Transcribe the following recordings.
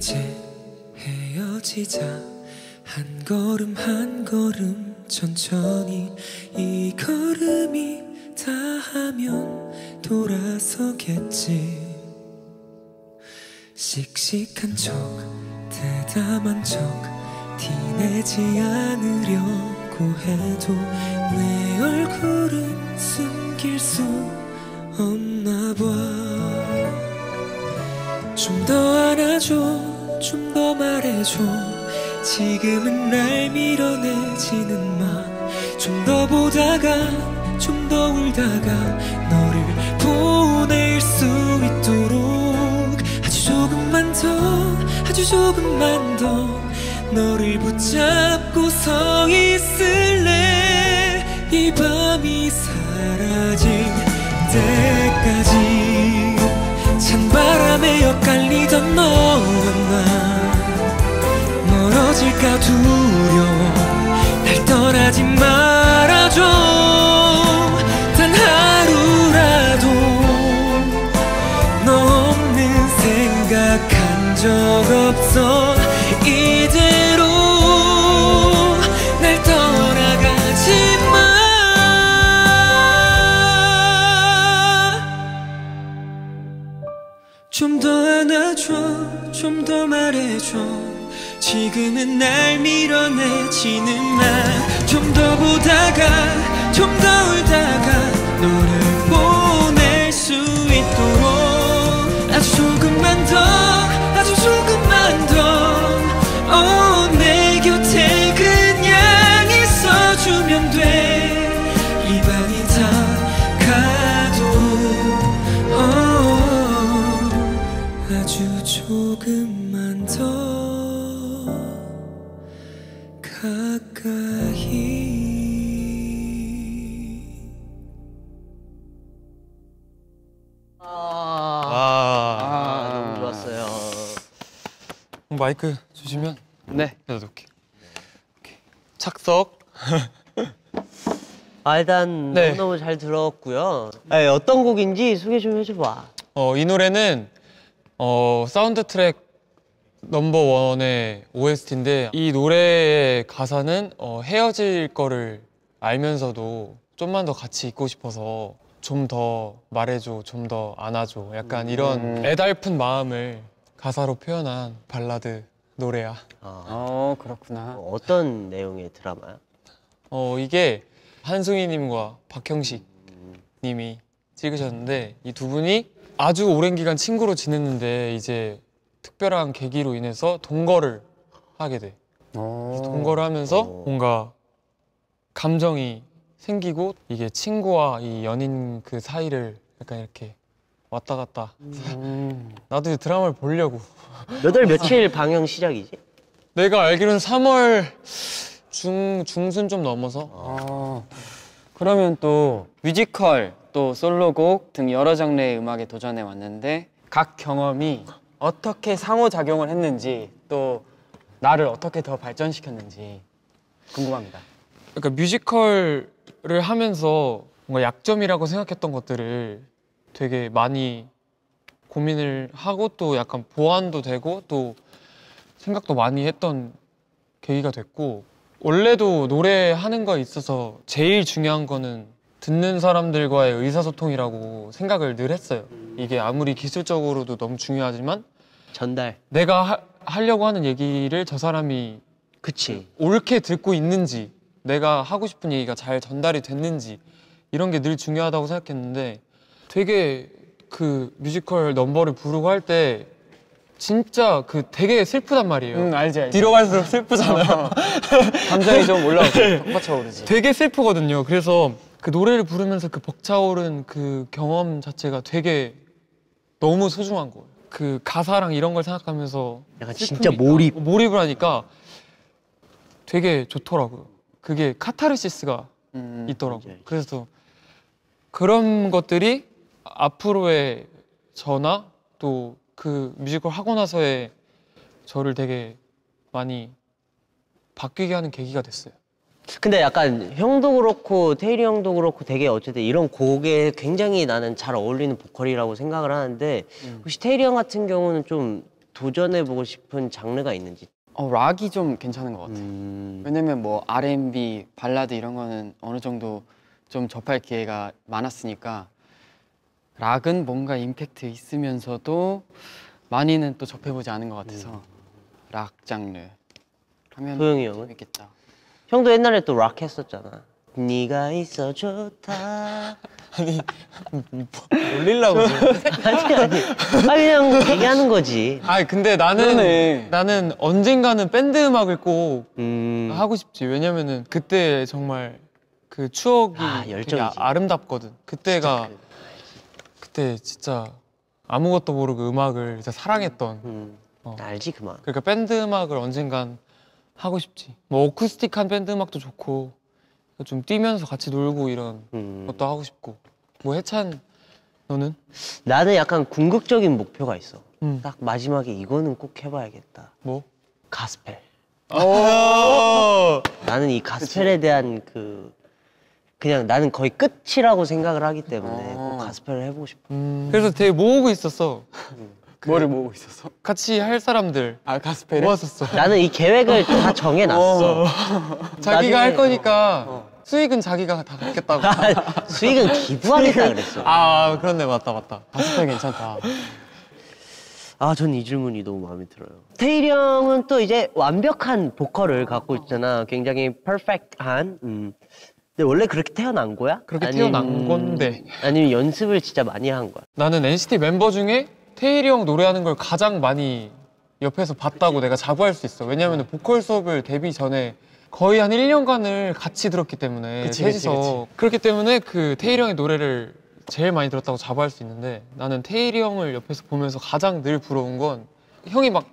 이제 헤어지자. 한 걸음 한 걸음 천천히 이 걸음이 다 하면 돌아서겠지. 씩씩한 척 대담한 척 티내지 않으려고 해도 내 얼굴은 숨길 수 없나 봐. 좀 더 안아줘 좀 더 말해줘. 지금은 날 밀어내지는 마 좀 더 보다가 좀 더 울다가 너를 보낼 수 있도록. 아주 조금만 더 아주 조금만 더 너를 붙잡고 서 엇갈리던 너와 나. 멀어질까 두려워. 날 떠나지 말아줘. 단 하루라도 너 없는 생각한 적 없어 해줘 지금은 날 밀어내지는 마좀 더 보다가 좀 더 울다가 너를 보낼 수 있도록. 아주 조금만 더 아주 조금만 더내 곁에 그냥 있어주면 돼이 밤이 다 가도 어, 아주 조금만 아, 너무 좋았어요. 마이크 주시면 네. 내가 놓을게. 오케이. 착석. 아, 일단 네. 너무너무 잘 들었고요. 네, 어떤 곡인지 소개 좀 해줘봐. 어, 이 노래는 어, 사운드 트랙 넘버 원의 OST인데 이 노래의 가사는 어, 헤어질 거를 알면서도 좀만 더 같이 있고 싶어서 좀 더 말해줘, 좀 더 안아줘. 약간 이런 애달픈 마음을 가사로 표현한 발라드 노래야. 어 그렇구나. 어, 어떤 내용의 드라마야? 어, 이게 한소희님과 박형식 님이 찍으셨는데 이 두 분이 아주 오랜 기간 친구로 지냈는데 이제 특별한 계기로 인해서 동거를 하게 돼. 어. 동거를 하면서 어. 뭔가 감정이 생기고 이게 친구와 이 연인 그 사이를 약간 이렇게 왔다 갔다. 음. 나도 이 드라마를 보려고. 몇 월 며칠 방영 시작이지? 내가 알기로는 3월 중 중순 좀 넘어서 어. 그러면 또 뮤지컬 또 솔로곡 등 여러 장르의 음악에 도전해 왔는데 각 경험이 어떻게 상호작용을 했는지 또 나를 어떻게 더 발전시켰는지 궁금합니다. 그러니까 뮤지컬을 하면서 뭔가 약점이라고 생각했던 것들을 되게 많이 고민을 하고 또 약간 보완도 되고 또 생각도 많이 했던 계기가 됐고 원래도 노래하는 거에 있어서 제일 중요한 거는 듣는 사람들과의 의사소통이라고 생각을 늘 했어요. 이게 아무리 기술적으로도 너무 중요하지만 전달. 내가 하, 하려고 하는 얘기를 저 사람이 그치. 옳게 듣고 있는지 내가 하고 싶은 얘기가 잘 전달이 됐는지 이런 게 늘 중요하다고 생각했는데 되게 그 뮤지컬 넘버를 부르고 할 때 진짜 그 되게 슬프단 말이에요. 응 알지 알지. 뒤로 갈수록 슬프잖아요. 감정이 좀 올라오고 벅벅차 오르지. 되게 슬프거든요. 그래서 그 노래를 부르면서 그 벅차오른 그 경험 자체가 되게 너무 소중한 거예요. 그 가사랑 이런 걸 생각하면서 약간 진짜 몰입. 어, 몰입을 하니까 되게 좋더라고요. 그게 카타르시스가 음. 있더라고요. 알지, 알지. 그래서 그런 것들이 앞으로의 저나 또 그 뮤지컬 하고 나서의 저를 되게 많이 바뀌게 하는 계기가 됐어요. 근데 약간 형도 그렇고 테일이 형도 그렇고 되게 어쨌든 이런 곡에 굉장히 나는 잘 어울리는 보컬이라고 생각을 하는데 혹시 테일이 형 같은 경우는 좀 도전해보고 싶은 장르가 있는지. 어, 락이 좀 괜찮은 것 같아. 음, 왜냐면 뭐 R&B, 발라드 이런 거는 어느 정도 좀 접할 기회가 많았으니까 락은 뭔가 임팩트 있으면서도 많이는 또 접해보지 않은 것 같아서 락 장르 하면 소영이 형은? 재밌겠다. 형도 옛날에 또 락 했었잖아. 네가 있어 좋다. 놀리려고. 아니 아니. 아 그냥 얘기하는 거지. 아니 근데 나는 그러네. 나는 언젠가는 밴드 음악을 꼭 음. 하고 싶지. 왜냐면은 그때 정말 그 추억이 아, 되게. 아, 름답거든 그때가 그때 진짜 아무것도 모르고 음악을 진짜 사랑했던. 음. 어. 알지 그만. 그러니까 밴드 음악을 언젠간 하고 싶지. 뭐 어쿠스틱한 밴드 음악도 좋고 좀 뛰면서 같이 놀고 이런 음. 것도 하고 싶고. 뭐 해찬 너는? 나는 약간 궁극적인 목표가 있어. 음. 딱 마지막에 이거는 꼭 해봐야겠다. 뭐? 가스펠. 오! 나는 이 가스펠에 대한 그 그냥 나는 거의 끝이라고 생각을 하기 때문에 어. 꼭 가스펠을 해보고 싶어. 그래서 되게 모으고 있었어. 뭐를 모으고 있었어? 같이 할 사람들 아 가스펠? 모았었어. 나는 이 계획을 다 정해놨어. 자기가 나중에- 할 거니까 수익은 자기가 다 갖겠다고. 수익은 기부하겠다 그랬어. 아 그렇네 맞다 맞다. 가스펠 괜찮다. 아, 전 이 질문이 너무 마음에 들어요. 태일이 형은 또 이제 완벽한 보컬을 갖고 있잖아. 굉장히 퍼펙트한. 음. 근데 원래 그렇게 태어난 거야? 그렇게 태어난 건데. 아니면 연습을 진짜 많이 한 거야? 나는 NCT 멤버 중에 태일이 형 노래하는 걸 가장 많이 옆에서 봤다고 내가 자부할 수 있어. 왜냐면 보컬 수업을 데뷔 전에 거의 한 1년간을 같이 들었기 때문에 그치, 그치, 셋이서. 그렇기 때문에 그 태일이 형의 노래를 제일 많이 들었다고 자부할 수 있는데 나는 태일이 형을 옆에서 보면서 가장 늘 부러운 건 형이 막,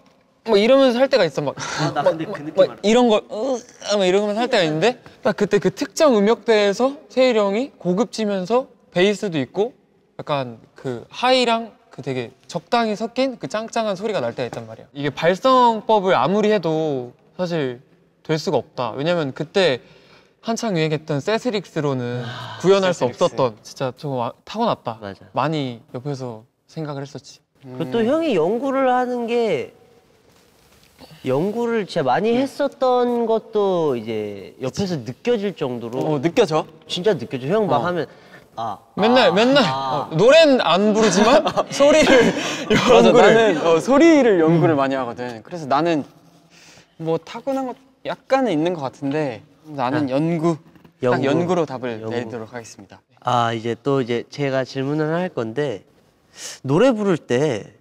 막 이러면서 할 때가 있어. 막, 나 근데 그막 이런 걸 으, 막 이러면서 할 때가 있는데 딱 그때 그 특정 음역대에서 태일이 형이 고급지면서 베이스도 있고 약간 그 하이랑 그 되게 적당히 섞인 그 짱짱한 소리가 날 때가 있단 말이야. 이게 발성법을 아무리 해도 사실 될 수가 없다. 왜냐면 그때 한창 유행했던 세스릭스로는 구현할 수 세스릭스. 없었던 진짜 저거 와- 타고났다. 맞아. 많이 옆에서 생각을 했었지. 그리고 또 형이 연구를 하는 게 연구를 진짜 많이 했었던 것도 이제 옆에서 느껴질 정도로 어 느껴져? 진짜 느껴져. 형막 하면 아 맨날 아, 맨날 아. 어, 노래는 안 부르지만 소리를 맞아 연구를 나는 어, 소리를 연구를 많이 하거든. 그래서 나는 뭐 타고난 것 약간은 있는 것 같은데 나는 연구, 딱 연구. 연구로 답을 연구. 내도록 하겠습니다. 아 이제 또 이제 제가 질문을 할 건데 노래 부를 때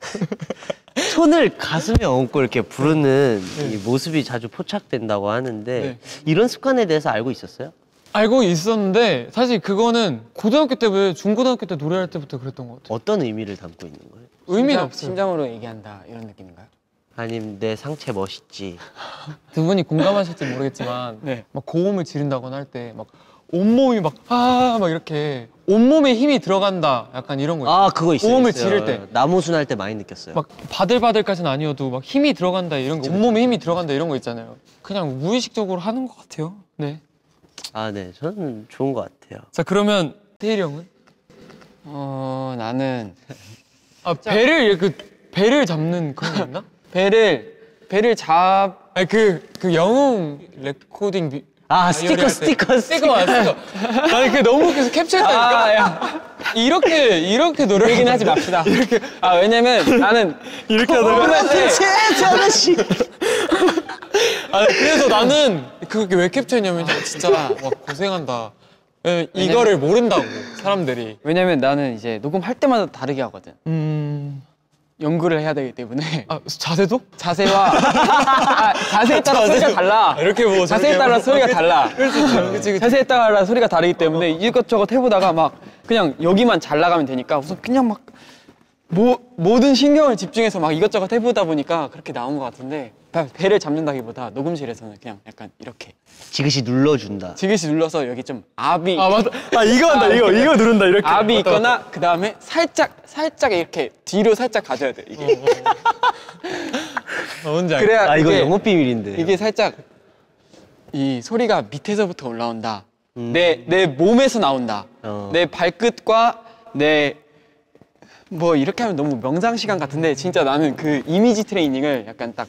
손을 가슴에 얹고 이렇게 부르는 이 모습이 자주 포착된다고 하는데 네. 이런 습관에 대해서 알고 있었어요? 알고 있었는데 사실 그거는 고등학교 때부터 중고등학교 때 노래할 때부터 그랬던 것 같아요. 어떤 의미를 담고 있는 거예요? 의미는 없어요. 심장으로 얘기한다 이런 느낌인가요? 아니면 내 상체 멋있지. 두 분이 공감하실지 모르겠지만 네. 막 고음을 지른다거나 할 때 막 온몸이 막 아 막 이렇게 온몸에 힘이 들어간다 약간 이런 거 있어요. 아 그거 있어요. 고음을 있어요. 지를 때. 나무순 할 때 많이 느꼈어요. 막 바들바들까지는 아니어도 막 힘이 들어간다 이런 거 온몸에 힘이 들어간다 이런 거 있잖아요. 그냥 무의식적으로 하는 것 같아요. 네. 아 네, 저는 좋은 것 같아요. 자 그러면 태일이 형은 어 나는 아 배를 그 배를 잡는 그런 거 있나? 배를 배를 잡 아니 그그 영웅 레코딩 비... 아 스티커 할 때. 스티커 스티커 아 스티커 아니 그 너무 웃겨서 캡처했다니까 아, 야. 이렇게 이렇게 노래 얘기는 하지 맙시다. 아 왜냐면 나는 이렇게 하다가 제 아저씨. 아니 그래서 나는 그게 왜 캡처했냐면 야, 진짜 와 고생한다 예, 이거를 모른다고 사람들이 왜냐면 나는 이제 녹음할 때마다 다르게 하거든. 음... 연구를 해야 되기 때문에 아 자세도? 자세와 아, 자세에 따라 소리가 달라. 이렇게 보고 자세에 따라 보고. 소리가 달라. 그치 그치 자세에 따라 소리가 다르기 때문에 이것저것 해보다가 막 그냥 여기만 잘 나가면 되니까 우선 그냥 막 모, 모든 신경을 집중해서 막 이것저것 해보다 보니까 그렇게 나온 것 같은데 배- 배를 잡는다기보다 녹음실에서는 그냥 약간 이렇게. 지그시 눌러준다. 지그시 눌러서 여기 좀 압이 아 맞다. 아 이거 한다 이거. 이거 누른다 이렇게. 압이 있거나 그 다음에 살짝 살짝 이렇게 뒤로 살짝 가져야 돼 이게. 어, 뭔지 알겠다. 그래야 아 이거 영업 비밀인데. 이게 살짝 이 소리가 밑에서부터 올라온다. 내내 몸에서 나온다. 어. 내 발끝과 내 뭐 이렇게 하면 너무 명상 시간 같은데 진짜 나는 그 이미지 트레이닝을 약간 딱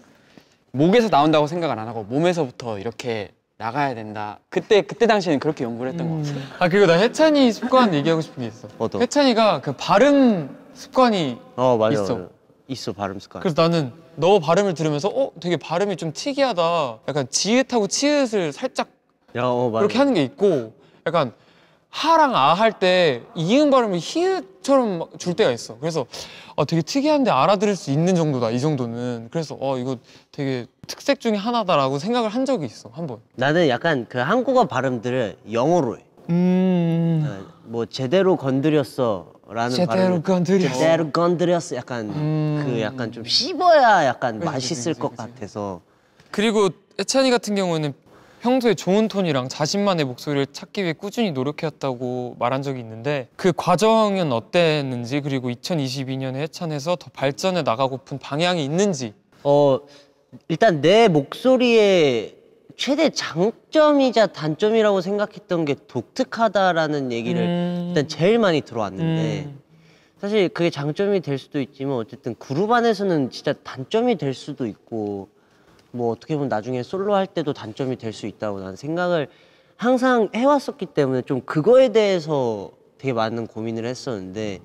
목에서 나온다고 생각을 안 하고 몸에서부터 이렇게 나가야 된다. 그때 그때 당시에는 그렇게 연구를 했던 것 같아요. 아 그리고 나 해찬이 습관 얘기하고 싶은 게 있어. 어떤? 해찬이가 그 발음 습관이 어 맞아. 있어. 맞아. 있어 발음 습관. 그래서 나는 너 발음을 들으면서 어 되게 발음이 좀 특이하다. 약간 지읒하고 치읒을 살짝 야, 어 맞아. 그렇게 하는 게 있고 약간 하랑 아 할 때 이응 발음을 히읗처럼 막줄 때가 있어. 그래서 아, 되게 특이한데 알아들을 수 있는 정도다. 이 정도는. 그래서 어 이거 되게 특색 중에 하나다라고 생각을 한 적이 있어. 한 번. 나는 약간 그 한국어 발음들을 영어로 해. 음. 어, 뭐 제대로 건드렸어 라는 제대로 발음을- 건드렸어. 제대로 건드렸어. 약간 음. 그 약간 좀 씹어야 약간 그치, 맛있을 그치, 것 그치. 같아서. 그리고 해찬이 같은 경우는 평소에 좋은 톤이랑 자신만의 목소리를 찾기 위해 꾸준히 노력해왔다고 말한 적이 있는데 그 과정은 어땠는지 그리고 2022년에 해찬에서 더 발전해 나가고픈 방향이 있는지 어 일단 내 목소리의 최대 장점이자 단점이라고 생각했던 게 독특하다라는 얘기를 음. 일단 제일 많이 들어왔는데 음. 사실 그게 장점이 될 수도 있지만 어쨌든 그룹 안에서는 진짜 단점이 될 수도 있고 뭐 어떻게 보면 나중에 솔로 할 때도 단점이 될 수 있다고 나는 생각을 항상 해왔었기 때문에 좀 그거에 대해서 되게 많은 고민을 했었는데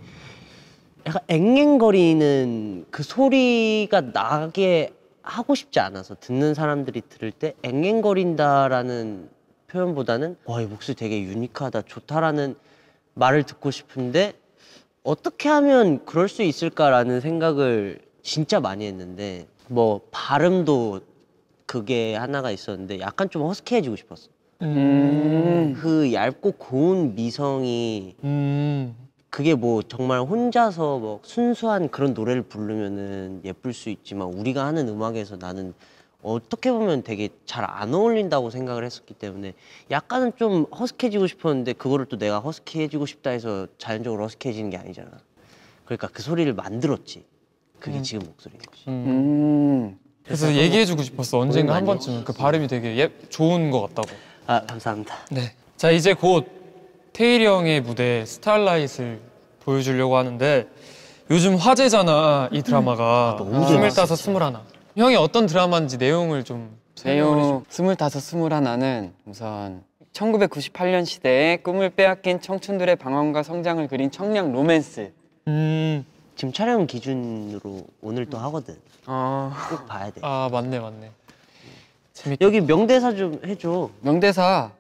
약간 앵앵거리는 그 소리가 나게 하고 싶지 않아서 듣는 사람들이 들을 때 앵앵거린다라는 표현보다는 와 이 목소리 되게 유니크하다 좋다라는 말을 듣고 싶은데 어떻게 하면 그럴 수 있을까라는 생각을 진짜 많이 했는데 뭐 발음도 그게 하나가 있었는데 약간 좀 허스키해지고 싶었어. 음. 그 얇고 고운 미성이 음. 그게 뭐 정말 혼자서 뭐 순수한 그런 노래를 부르면은 예쁠 수 있지만 우리가 하는 음악에서 나는 어떻게 보면 되게 잘 안 어울린다고 생각을 했었기 때문에 약간은 좀 허스키해지고 싶었는데 그거를 또 내가 허스키해지고 싶다 해서 자연적으로 허스키해지는 게 아니잖아. 그러니까 그 소리를 만들었지. 그게 지금 목소리인 거지. 음. 그래서 얘기해주고 싶었어 언젠가 한 번쯤은 그 발음이 되게 예, 좋은 것 같다고. 아 감사합니다. 네. 자 이제 곧 태일이 형의 무대 Starlight를 보여주려고 하는데 요즘 화제잖아 이 드라마가 너무 스물다섯 스물하나. 형이 어떤 드라마인지 내용을 좀. 내용 스물다섯 스물하나는 우선 1998년 시대에 꿈을 빼앗긴 청춘들의 방황과 성장을 그린 청량 로맨스. 음. 지금 촬영 기준으로 오늘 또 하거든. 어, 꼭 봐야 돼. 아 맞네 맞네. 재밌다. 여기 명대사 좀 해줘. 명대사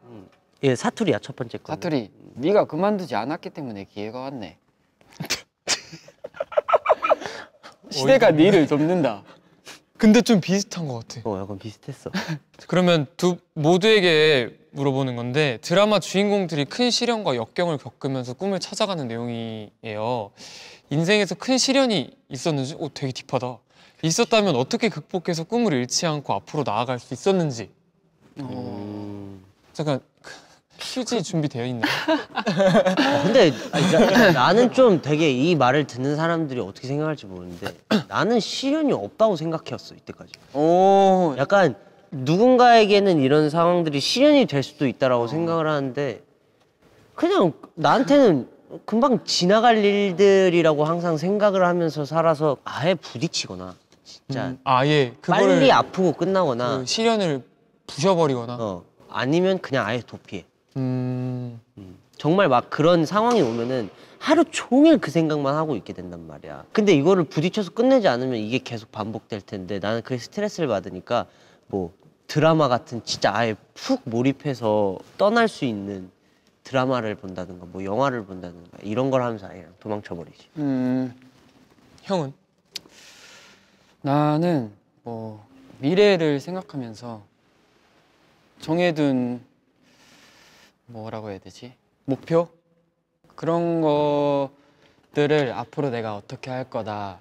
예 사투리야 첫 번째 거. 사투리 네가 그만두지 않았기 때문에 기회가 왔네. 시대가 니를 돕는다. 근데 좀 비슷한 것 같아. 어 약간 비슷했어. 그러면 두 모두에게 물어보는 건데 드라마 주인공들이 큰 시련과 역경을 겪으면서 꿈을 찾아가는 내용이에요. 인생에서 큰 시련이 있었는지, 오 되게 딥하다. 있었다면 어떻게 극복해서 꿈을 잃지 않고 앞으로 나아갈 수 있었는지. 음. 잠깐 퀴즈 준비되어 있나요? 어, 근데 나, 나는 좀 되게 이 말을 듣는 사람들이 어떻게 생각할지 모르는데 나는 시련이 없다고 생각해왔어 이때까지. 오, 약간 누군가에게는 이런 상황들이 시련이 될 수도 있다라고 생각을 하는데 그냥 나한테는 금방 지나갈 일들이라고 항상 생각을 하면서 살아서 아예 부딪히거나 진짜 아예 그거를 빨리 아프고 끝나거나 그 시련을 부셔버리거나. 어 아니면 그냥 아예 도피해. 음. 정말 막 그런 상황이 오면은 하루 종일 그 생각만 하고 있게 된단 말이야. 근데 이거를 부딪혀서 끝내지 않으면 이게 계속 반복될 텐데 나는 그게 스트레스를 받으니까 뭐 드라마 같은 진짜 아예 푹 몰입해서 떠날 수 있는 드라마를 본다든가 뭐 영화를 본다든가 이런 걸 하면서 아예 도망쳐버리지. 음, 형은? 나는 뭐 미래를 생각하면서 정해둔 뭐라고 해야 되지? 목표 그런 것들을 앞으로 내가 어떻게 할 거다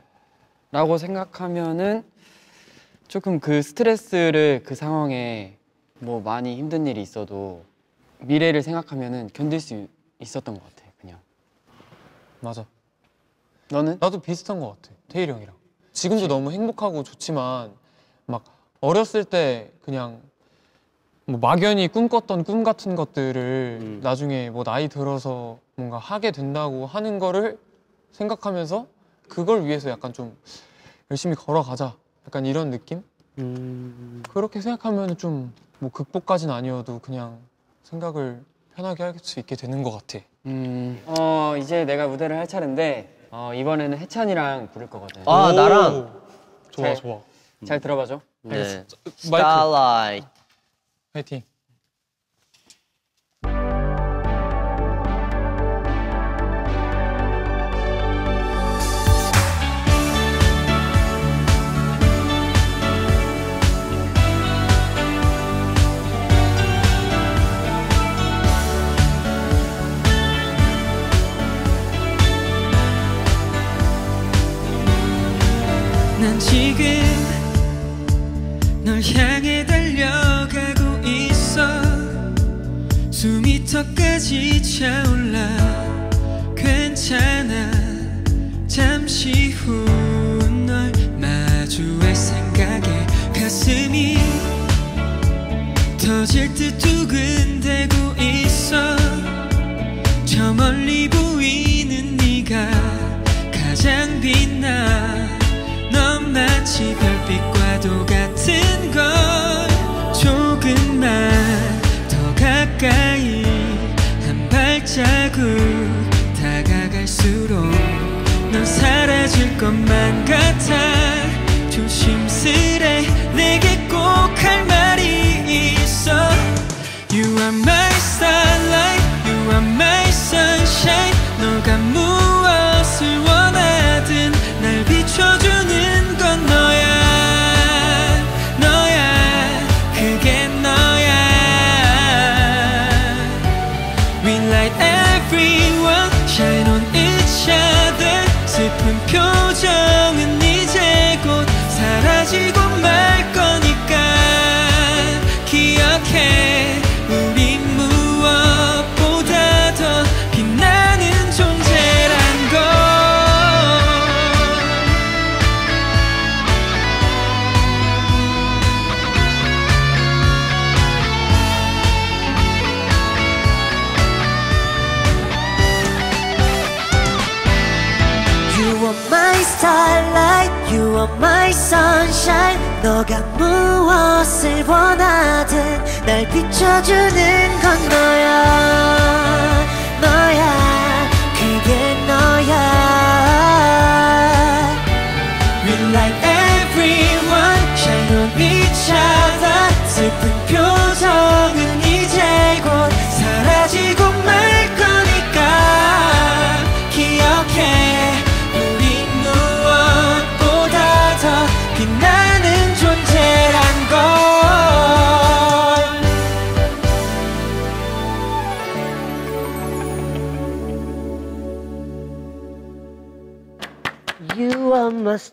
라고 생각하면은 조금 그 스트레스를 그 상황에 뭐 많이 힘든 일이 있어도 미래를 생각하면은 견딜 수 있었던 것 같아 그냥 맞아. 너는? 나도 비슷한 것 같아. 태일이 형이랑. 지금도 너무 행복하고 좋지만 막 어렸을 때 그냥 뭐 막연히 꿈꿨던 꿈 같은 것들을 음. 나중에 뭐 나이 들어서 뭔가 하게 된다고 하는 거를 생각하면서 그걸 위해서 약간 좀 열심히 걸어가자 약간 이런 느낌? 음, 그렇게 생각하면 좀 뭐 극복까지는 아니어도 그냥 생각을 편하게 할 수 있게 되는 것 같아. 음, 어 이제 내가 무대를 할 차례인데 어, 이번에는 해찬이랑 부를 거거든. 아 오, 나랑 좋아 잘- 좋아. 잘 들어봐줘. 네. 마이크 스타라이트 화이팅. 지금 널 향해 달려가고 있어. 숨이 턱까지 차올라. 괜찮아. 잠시 후 널 마주할 생각에 가슴이 터질 듯 두근대고 있어. 저 멀리 보이는 네가 가장 빛나 자국 다가갈수록 넌 사라질 것만 같아. 조심스레 내게 꼭 할 말 너가 무엇을 원하든 날 비춰주는 건 너야, 너야, 그게 너야.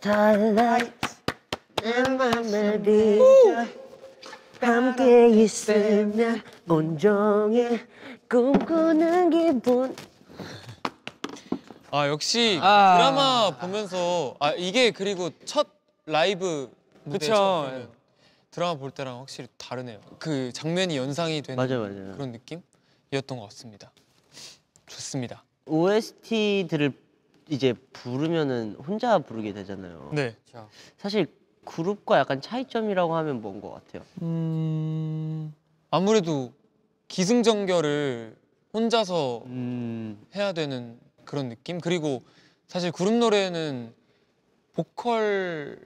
Starlight 내 맘을 비춰 함께 있으면 온종일 꿈꾸는 기분 아 역시 아. 드라마 보면서 아 이게 그리고 첫 라이브 무대 그쵸. 처음 보면 드라마 볼 때랑 확실히 다르네요. 그 장면이 연상이 되는 맞아요, 맞아요. 그런 느낌이었던 것 같습니다. 좋습니다. OST들을 이제 부르면은 혼자 부르게 되잖아요. 네. 사실 그룹과 약간 차이점이라고 하면 뭔 것 같아요. 음 아무래도 기승전결을 혼자서 음, 해야 되는 그런 느낌 그리고 사실 그룹 노래는 보컬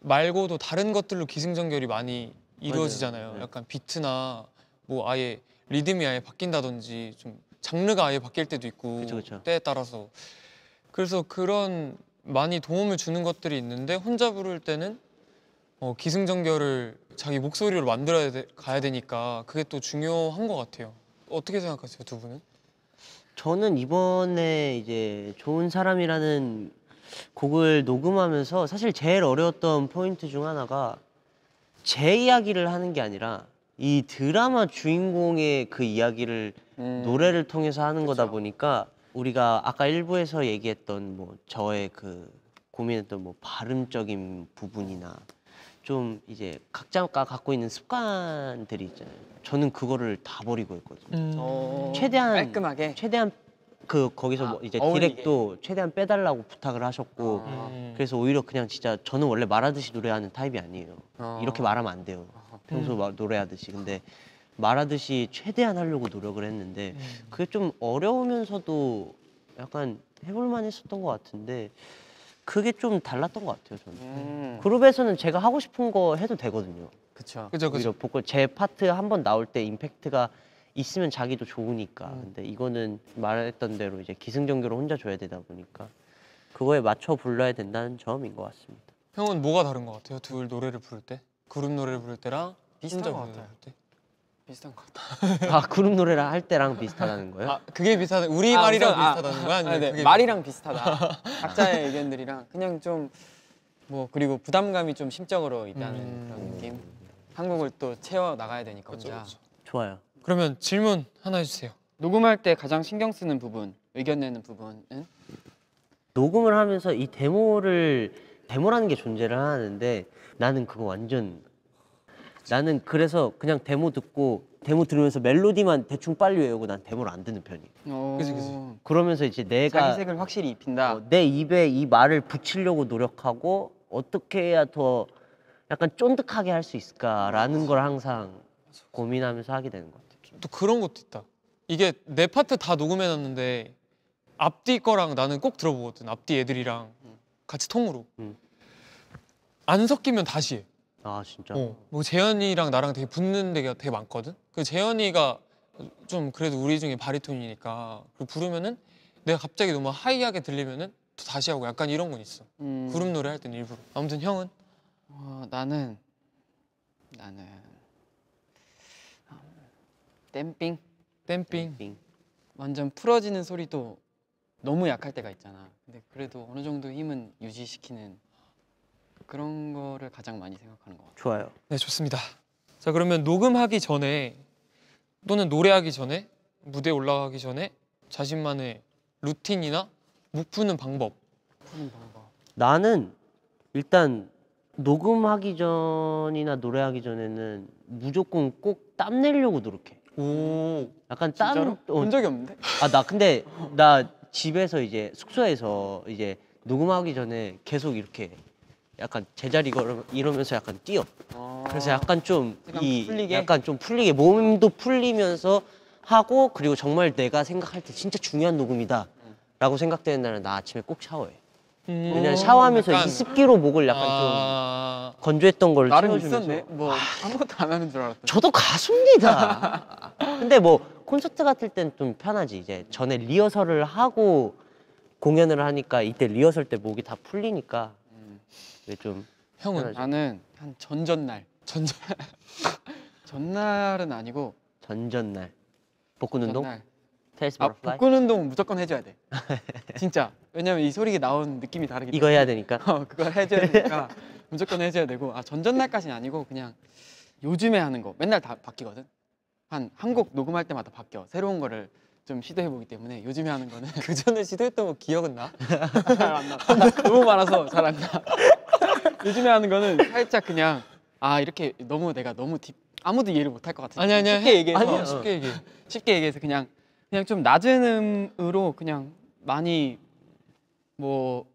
말고도 다른 것들로 기승전결이 많이 이루어지잖아요. 맞아요. 네. 약간 비트나 뭐 아예 리듬이 아예 바뀐다든지 좀 장르가 아예 바뀔 때도 있고 그쵸, 그쵸. 때에 따라서 그래서 그런 많이 도움을 주는 것들이 있는데 혼자 부를 때는 어, 기승전결을 자기 목소리로 만들어야 돼, 가야 되니까 그게 또 중요한 것 같아요. 어떻게 생각하세요, 두 분은? 저는 이번에 이제 좋은 사람이라는 곡을 녹음하면서 사실 제일 어려웠던 포인트 중 하나가 제 이야기를 하는 게 아니라 이 드라마 주인공의 그 이야기를 음. 노래를 통해서 하는 거다 보니까 우리가 아까 일부에서 얘기했던 뭐 저의 그 고민했던 뭐 발음적인 부분이나 좀 이제 각자가 갖고 있는 습관들이 있잖아요. 저는 그거를 다 버리고 했거든요. 어, 최대한 깔끔하게. 최대한 그 거기서 아, 뭐 이제 어울리게. 디렉도 최대한 빼달라고 부탁을 하셨고 음. 그래서 오히려 그냥 진짜 저는 원래 말하듯이 노래하는 타입이 아니에요. 어. 이렇게 말하면 안 돼요. 평소 막 노래하듯이 근데 말하듯이 최대한 하려고 노력을 했는데 그게 좀 어려우면서도 약간 해볼만 했었던 것 같은데 그게 좀 달랐던 것 같아요 저는. 음. 그룹에서는 제가 하고 싶은 거 해도 되거든요. 그쵸. 그죠 오히려 그죠. 보컬 제 파트 한 번 나올 때 임팩트가 있으면 자기도 좋으니까. 음. 근데 이거는 말했던 대로 이제 기승전결을 혼자 줘야 되다 보니까 그거에 맞춰 불러야 된다는 점인 것 같습니다. 형은 뭐가 다른 것 같아요? 둘 노래를 부를 때? 그룹 노래를 부를 때랑 비슷한 것 같아요. 때? 비슷한 것 같아. 아 그룹 노래를 할 때랑 비슷하다는 거예요? 아 그게 비슷하다. 우리 아, 말이랑 우선, 아, 비슷하다는 거야? 아니면 아, 네. 그게 말이랑 비슷하다. 각자의 의견들이랑 그냥 좀 뭐 그리고 부담감이 좀 심적으로 있다는 음. 그런 느낌. 한국을 또 채워 나가야 되니까 그쵸, 혼자. 그쵸. 좋아요. 그러면 질문 하나 해주세요. 녹음할 때 가장 신경 쓰는 부분, 의견 내는 부분은 녹음을 하면서 이 데모를 데모라는 게 존재를 하는데 나는 그거 완전 나는 그래서 그냥 데모 듣고 데모 들으면서 멜로디만 대충 빨리 외우고 난 데모를 안 듣는 편이에요. 어, 그치, 그치. 그러면서 이제 내가 자기 색을 확실히 입힌다. 어, 내 입에 이 말을 붙이려고 노력하고 어떻게 해야 더 약간 쫀득하게 할 수 있을까라는 걸 항상 고민하면서 하게 되는 것 같아요. 또 그런 것도 있다. 이게 내 파트 다 녹음해놨는데 앞뒤 거랑 나는 꼭 들어보거든. 앞뒤 애들이랑 같이 통으로. 음. 안 섞이면 다시 해. 아 진짜. 어. 뭐 재현이랑 나랑 되게 붙는 데가 되게 많거든. 그 재현이가 좀 그래도 우리 중에 바리톤이니까 그리고 부르면은 내가 갑자기 너무 하이하게 들리면은 또 다시 하고 약간 이런 건 있어. 음, 그룹 노래 할 때는 일부러. 아무튼 형은 어, 나는 나는 음, 댐핑 댐핑. 빙. 완전 풀어지는 소리도 너무 약할 때가 있잖아. 근데 그래도 어느 정도 힘은 유지시키는 그런 거를 가장 많이 생각하는 것 같아. 좋아요. 네 좋습니다. 자 그러면 녹음하기 전에 또는 노래하기 전에 무대 에 올라가기 전에 자신만의 루틴이나 묵 푸는 방법. 푸는 방법. 나는 일단 녹음하기 전이나 노래하기 전에는 무조건 꼭 땀 내려고 노력해. 오. 약간 진짜로? 땀. 본 적이 없는데? 아 나 근데 나 집에서 이제 숙소에서 이제 녹음하기 전에 계속 이렇게 약간 제자리 걸어 이러면서 약간 뛰어. 어. 그래서 약간 좀 약간 이 풀리게? 약간 좀 풀리게 몸도 풀리면서 하고 그리고 정말 내가 생각할 때 진짜 중요한 녹음이다 라고 생각되는 날은 나 아침에 꼭 샤워해. 음. 왜냐면 샤워하면서 약간- 이 습기로 목을 약간 좀 아. 건조했던 걸 나름 채워주면서 있었네. 뭐 아무것도 안 하는 줄 알았다. 저도 가수입니다. 근데 뭐 콘서트 같을 땐 좀 편하지. 이제 전에 리허설을 하고 공연을 하니까 이때 리허설 때 목이 다 풀리니까 음. 이게 좀 형은 나는 한 전전날. 전전. 전날은 아니고 전전날 복근 운동, 전날. 테스트 아 버터플라이 복근 운동은 무조건 해줘야 돼. 진짜. 왜냐면 이 소리가 나온 느낌이 다르기 이거 해야 되니까. 어, 그걸 해줘야 되니까 무조건 해줘야 되고 아 전전날까지는 아니고 그냥 요즘에 하는 거 맨날 다 바뀌거든 한 한곡 녹음할 때마다 바뀌어 새로운 거를 좀 시도해 보기 때문에 요즘에 하는 거는 그 전에 시도했던 거 기억은 나? 잘 안 나. 너무 많아서 잘 안 나. 요즘에 하는 거는 살짝 그냥 아 이렇게 너무 내가 너무 딥 아무도 이해를 못할 것 같아. 아니 아니야. 쉽게 얘기해서 아니야. 쉽게 얘기해. 쉽게 얘기해서 그냥 그냥 좀 낮은 음으로 그냥 많이 뭐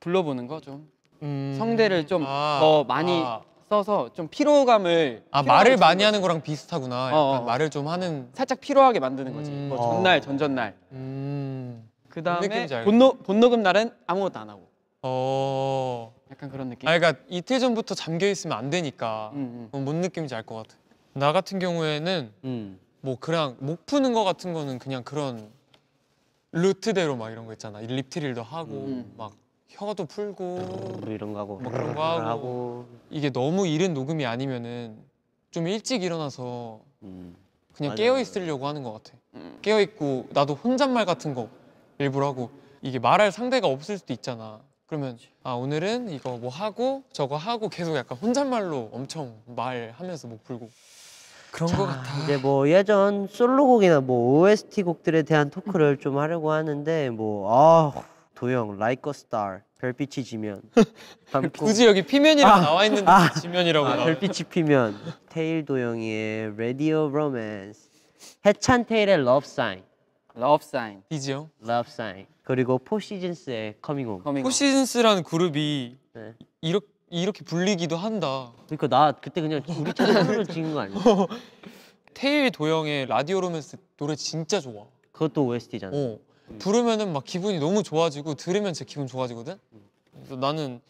불러보는 거좀 음. 성대를 좀 아, 더 많이 아, 써서 좀 피로감을 아 말을 많이 거지. 하는 거랑 비슷하구나. 약간 어, 어. 말을 좀 하는. 살짝 피로하게 만드는 거지. 음. 뭐 어. 전날 전전날 음. 그 다음에 느낌인지 알겠다. 본노 본녹음 날은 아무것도 안 하고 어. 약간 그런 느낌. 아 그러니까 이틀 전부터 잠겨 있으면 안 되니까. 음, 음. 어, 뭔 느낌인지 알 것 같아. 나 같은 경우에는 음. 뭐 그냥 목 푸는 거 같은 거는 그냥 그런 루트대로 막 이런 거 있잖아. 립트릴도 하고 음. 막 혀도 풀고 뭐 이런 거 하고 뭐 그런 거 하고. 이게 너무 이른 녹음이 아니면은 좀 일찍 일어나서 음. 그냥 맞아, 깨어 맞아. 있으려고 하는 것 같아. 음. 깨어 있고 나도 혼잣말 같은 거 일부러 하고 이게 말할 상대가 없을 수도 있잖아. 그러면 아 오늘은 이거 뭐 하고 저거 하고 계속 약간 혼잣말로 엄청 말하면서 목 풀고 그런 거 자, 같아. 이제 뭐 예전 솔로곡이나 뭐 OST 곡들에 대한 토크를 좀 하려고 하는데 뭐 아 도영 Like a Star 별빛이 지면 밤 꿈- 굳이 여기 피면이랑 아, 나와 있는데 아. 지면이라고 아, 나와. 별빛이 피면 테일 도영이의 Radio Romance 해찬 태일의 Love Sign Love Sign. 디지 형. Love Sign 그리고 포시즌스의 Coming Home. Coming. 포시즌스라는 그룹이 네. 이렇게 이렇게 불리기도 한다. 그러니까 나 그때 그냥 우리 차례 소리를 지른 거 아니야? 태일 도영의 라디오 로맨스 노래 진짜 좋아. 그것도 OST잖아. 어. 부르면은 막 기분이 너무 좋아지고 들으면 진짜 기분 좋아지거든. 그래서 나는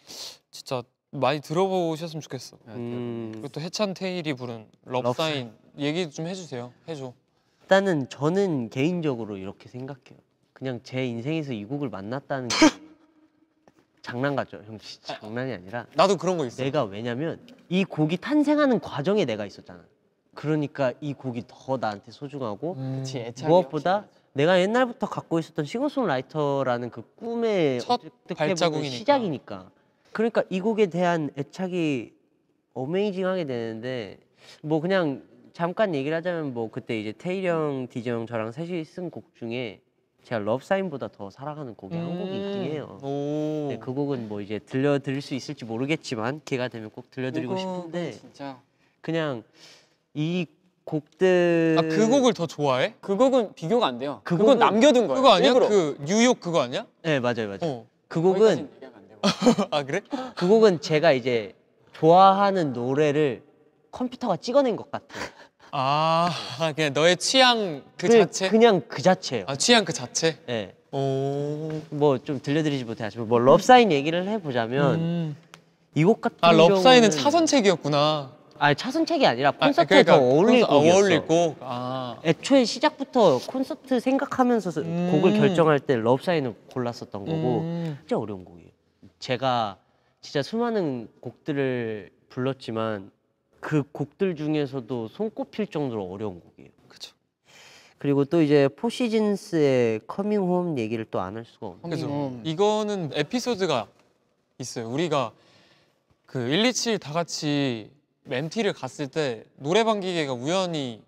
진짜 많이 들어보셨으면 좋겠어. 음, 그리고 또 해찬 태일이 부른 Love Sign. Love Sign 얘기 좀 해주세요. 해줘. 일단은 저는 개인적으로 이렇게 생각해요. 그냥 제 인생에서 이 곡을 만났다는 게 장난 같죠, 형 진짜 장난이 아니라 나도 그런 거 있어. 내가 왜냐면 이 곡이 탄생하는 과정에 내가 있었잖아. 그러니까 이 곡이 더 나한테 소중하고 음. 그치, 무엇보다 내가 옛날부터 갖고 있었던 싱어송라이터라는 그 꿈의 첫 발자국이니까. 시작이니까. 그러니까 이 곡에 대한 애착이 어메이징하게 되는데 뭐 그냥 잠깐 얘기를 하자면 뭐 그때 이제 태일 형, 형 저랑 셋이 쓴 곡 중에 제가 럽사인보다 더 사랑하는 곡이 한 곡이 있긴 해요. 음. 오. 네, 그 곡은 뭐 이제 들려드릴 수 있을지 모르겠지만 기회가 되면 꼭 들려드리고 싶은데 진짜. 그냥 이 곡들 아 그 곡을 더 좋아해? 그 곡은 비교가 안 돼요. 그 그건 곡은- 남겨둔 거예요. 그거 아니야? 일부러. 그 뉴욕 그거 아니야? 네 맞아요 맞아요 어. 그 거기까지는 곡은 얘기하면 안 돼요. 아 그래? 그 곡은 제가 이제 좋아하는 노래를 컴퓨터가 찍어낸 것 같아요 아 그냥 너의 취향 그 그냥- 자체? 그냥 그 자체예요 아 취향 그 자체? 네. 오. 뭐 좀 들려드리지 못해가지고 뭐 럽사인 얘기를 해보자면 음. 이 곡 같은 아 럽사인은 경우는- 차선책이었구나. 아니 차선책이 아니라 아, 콘서트에 더 어울릴 콘서- 아, 곡이었어 어울릴 곡. 아. 애초에 시작부터 콘서트 생각하면서 음. 곡을 결정할 때 럽사인을 골랐었던 거고 음. 진짜 어려운 곡이에요. 제가 진짜 수많은 곡들을 불렀지만 그 곡들 중에서도 손꼽힐 정도로 어려운 곡이에요. 그쵸. 그리고 또 이제 포시즌스의 Coming Home 얘기를 또 안 할 수가 없네. 그죠. 음. 이거는 에피소드가 있어요. 우리가 그 127 다 같이 MT를 갔을 때 노래방 기계가 우연히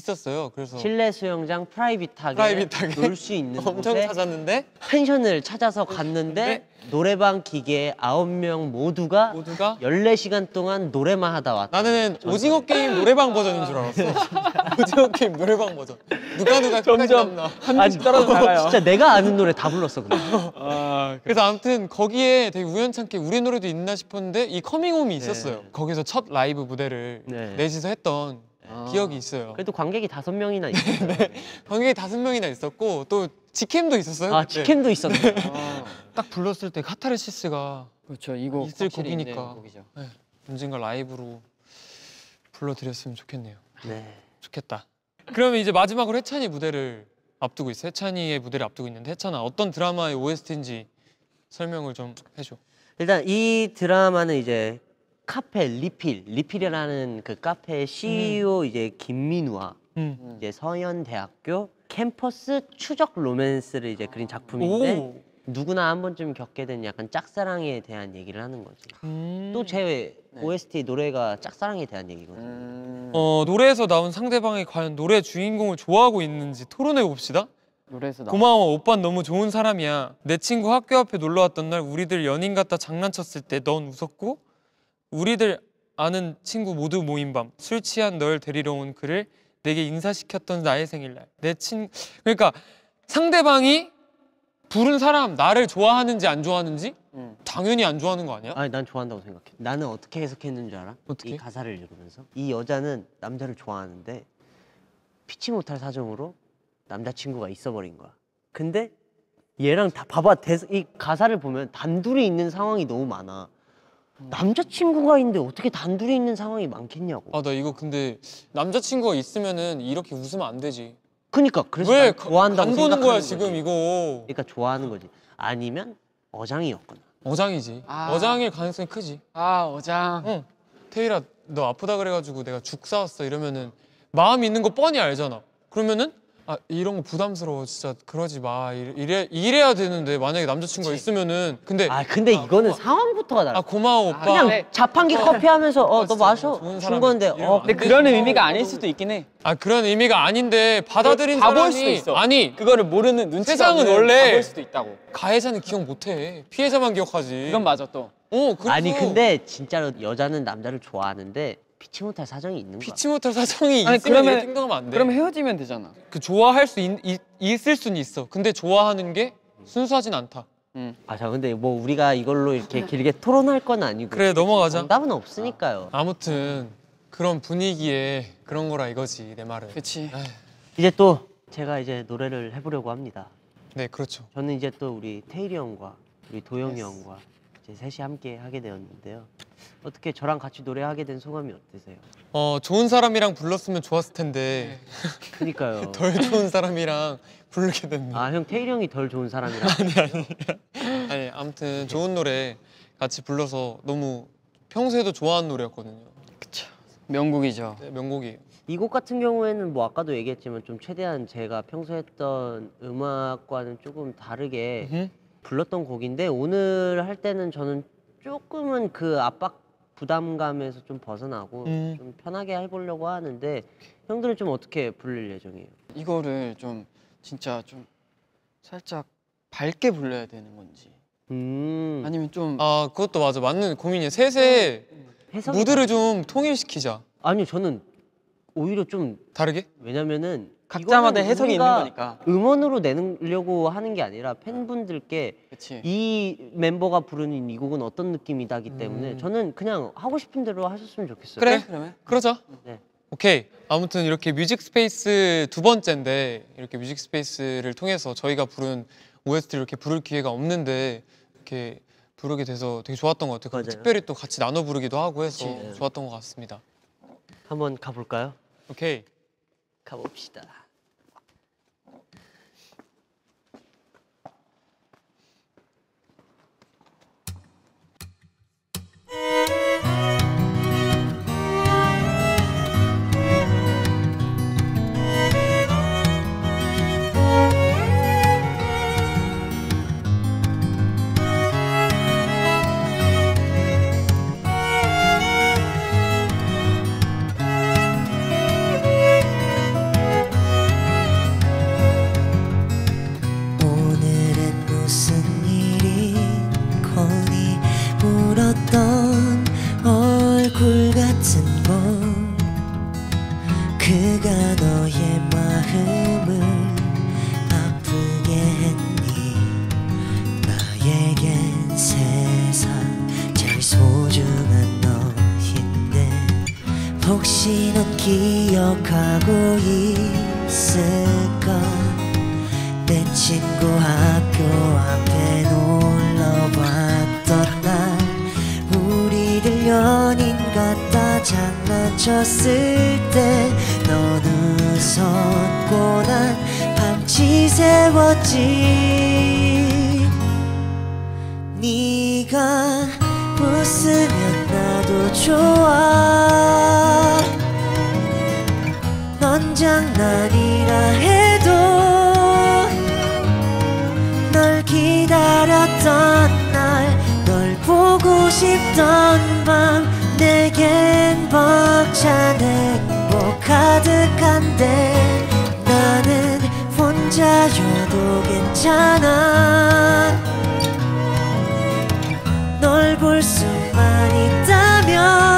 있었어요. 그래서 실내 수영장 private하게, private하게 놀 수 있는 엄청 곳에 찾았는데 펜션을 찾아서 갔는데 노래방 기계에 아홉 명 모두가 모두가 14시간 동안 노래만 하다 왔다. 나는 오징어 게임 노래방 버전인 줄 알았어. 오징어 게임 노래방 버전. 누가 누가 끝까지 남나. 한 명씩 떨어져 나가요. 진짜 내가 아는 노래 다 불렀어 근데. 아, 그래서 아무튼 거기에 되게 우연찮게 우리 노래도 있나 싶었는데 이 Coming Home이 있었어요. 거기서 첫 라이브 무대를 네. 넷이서 했던 아. 기억이 있어요. 그래도 관객이 다섯 명이나 있어요. 관객이 다섯 명이나 있었고 또 직캠도 있었어요. 아 그때. 직캠도 있었네. 딱 불렀을 때 카타르시스가 그렇죠. 이곡 있을 확실히 곡이니까. 곡이죠. 네, 언젠가 라이브로 불러드렸으면 좋겠네요. 네. 좋겠다. 그러면 이제 마지막으로 해찬이 무대를 앞두고 있어. 해찬이의 무대를 앞두고 있는데 해찬아 어떤 드라마의 OST인지 설명을 좀 해줘. 일단 이 드라마는 이제 카페 리필 리필이라는 그 카페의 CEO 이제 김민우와 음. 이제 서현대학교 캠퍼스 추적 로맨스를 이제 그린 작품인데 오. 누구나 한 번쯤 겪게 된 약간 짝사랑에 대한 얘기를 하는 거지. 음. 또제 네. OST 노래가 짝사랑에 대한 얘기거든. 요 음, 어 노래에서 나온 상대방이 과연 노래 주인공을 좋아하고 있는지 토론해 봅시다. 노래에서 나. 고마워 오빠 너무 좋은 사람이야. 내 친구 학교 앞에 놀러 왔던 날 우리들 연인 같다 장난쳤을 때 넌 웃었고 우리들 아는 친구 모두 모인 밤술 취한 널 데리러 온 그를 내게 인사시켰던 나의 생일날 내 친 그러니까 상대방이 부른 사람 나를 좋아하는지 안 좋아하는지 음. 당연히 안 좋아하는 거 아니야? 아니 난 좋아한다고 생각해. 나는 어떻게 해석했는 줄 알아? 어떻게? 이 가사를 읽으면서 이 여자는 남자를 좋아하는데 피치 못할 사정으로 남자친구가 있어버린 거야. 근데 얘랑 다 봐봐 대- 이 가사를 보면 단둘이 있는 상황이 너무 많아. 남자친구가 있는데 어떻게 단둘이 있는 상황이 많겠냐고. 아 나 이거 근데 남자친구가 있으면은 이렇게 웃으면 안 되지. 그니까 그래서 왜 난 좋아한다고 간 보는 거야 생각하는 거지. 지금 이거 그러니까 좋아하는 거지. 아니면 어장이었거나. 어장이지. 아. 어장일 가능성이 크지. 아 어장. 응. 태일아 너 아프다 그래가지고 내가 죽 사왔어 이러면은 마음 있는 거 뻔히 알잖아. 그러면은 아 이런 거 부담스러워 진짜 그러지 마 이래 이래- 이래야 되는데 만약에 남자친구가 있으면은 근데 아, 아 근데 이거는 상황부터가 달라. 고마워 오빠. 그냥 네. 자판기 커피 하면서 어 너 마셔 좋은 준 사람이 건데 어안 근데. 그런 의미가 아닐 수도 있긴 해. 아 그런 의미가 아닌데 받아들인 바보일 사람이 수도 있어. 아니 그거를 모르는 눈치가 세상은 없는 원래- 바보일 수도 있다고. 가해자는 기억 못해 피해자만 기억하지. 이건 맞아 또. 어 그래서 아니 근데 진짜로 여자는 남자를 좋아하는데 피치 못할 사정이 있는 거야. 피치 못할 사정이 아니, 있으면 그러면- 행동하면 안 돼. 그럼 헤어지면 되잖아. 그 좋아할 수 있, 있, 있을 수는 있어. 근데 좋아하는 게 순수하진 않다. 아, 자, 근데 뭐 우리가 이걸로 이렇게 길게 토론할 건 아니고. 그래 넘어가자. 정답은 없으니까요. 아무튼 그런 분위기에 그런 거라 이거지 내 말은. 그치. 이제 또 제가 이제 노래를 해보려고 합니다. 네 그렇죠. 저는 이제 또 우리 태일이 형과 우리 도영이 형과 이제 셋이 함께 하게 되었는데요. 어떻게 저랑 같이 노래하게 된 소감이 어떠세요? 어 좋은 사람이랑 불렀으면 좋았을 텐데 그니까요. 덜 좋은 사람이랑 부르게 됐네. 아, 형 태일이 형이 덜 좋은 사람이라. 아니 아무튼 좋은 노래 같이 불러서 너무 평소에도 좋아하는 노래였거든요. 명곡이죠. 네, 명곡이에요. 이곡 같은 경우에는 뭐 아까도 얘기했지만 좀 최대한 제가 평소 했던 음악과는 조금 다르게 음? 불렀던 곡인데 오늘 할 때는 저는 조금은 그 압박 부담감에서 좀 벗어나고 음. 좀 편하게 해보려고 하는데 형들은 좀 어떻게 부를 예정이에요? 이거를 좀 진짜 좀 살짝 밝게 불러야 되는 건지 음 아니면 좀 아 그것도 맞아 맞는 고민이야. 셋의 해석이 무드를 좀 통일시키자. 아니요 저는 오히려 좀 다르게? 왜냐면은 각자마다 해석이 있는 거니까. 음원으로 내려고 하는 게 아니라 팬분들께 그치. 이 멤버가 부르는 이 곡은 어떤 느낌이다기 때문에 음. 저는 그냥 하고 싶은 대로 하셨으면 좋겠어요. 그래. 그러면 그러자. 네. 오케이. 아무튼 이렇게 Music Space 두 번째인데 이렇게 Music Space를 통해서 저희가 부른 OST를 이렇게 부를 기회가 없는데 이렇게 부르게 돼서 되게 좋았던 것 같아요. 특별히 또 같이 나눠 부르기도 하고 해서 그치. 좋았던 것 같습니다. 한번 가볼까요? 오케이. 가봅시다. 기억하고 있을까? 내 친구 학교 앞에 놀러 왔던 날 우리들 연인 같다 장난쳤을 때 넌 웃었고 난 밤치 세웠지. 네가 웃으면 나도 좋아 넌 장난이라 해도 널 기다렸던 날 널 보고 싶던 밤 내겐 벅찬 행복 가득한데 나는 혼자여도 괜찮아. 널 볼 수만 있다면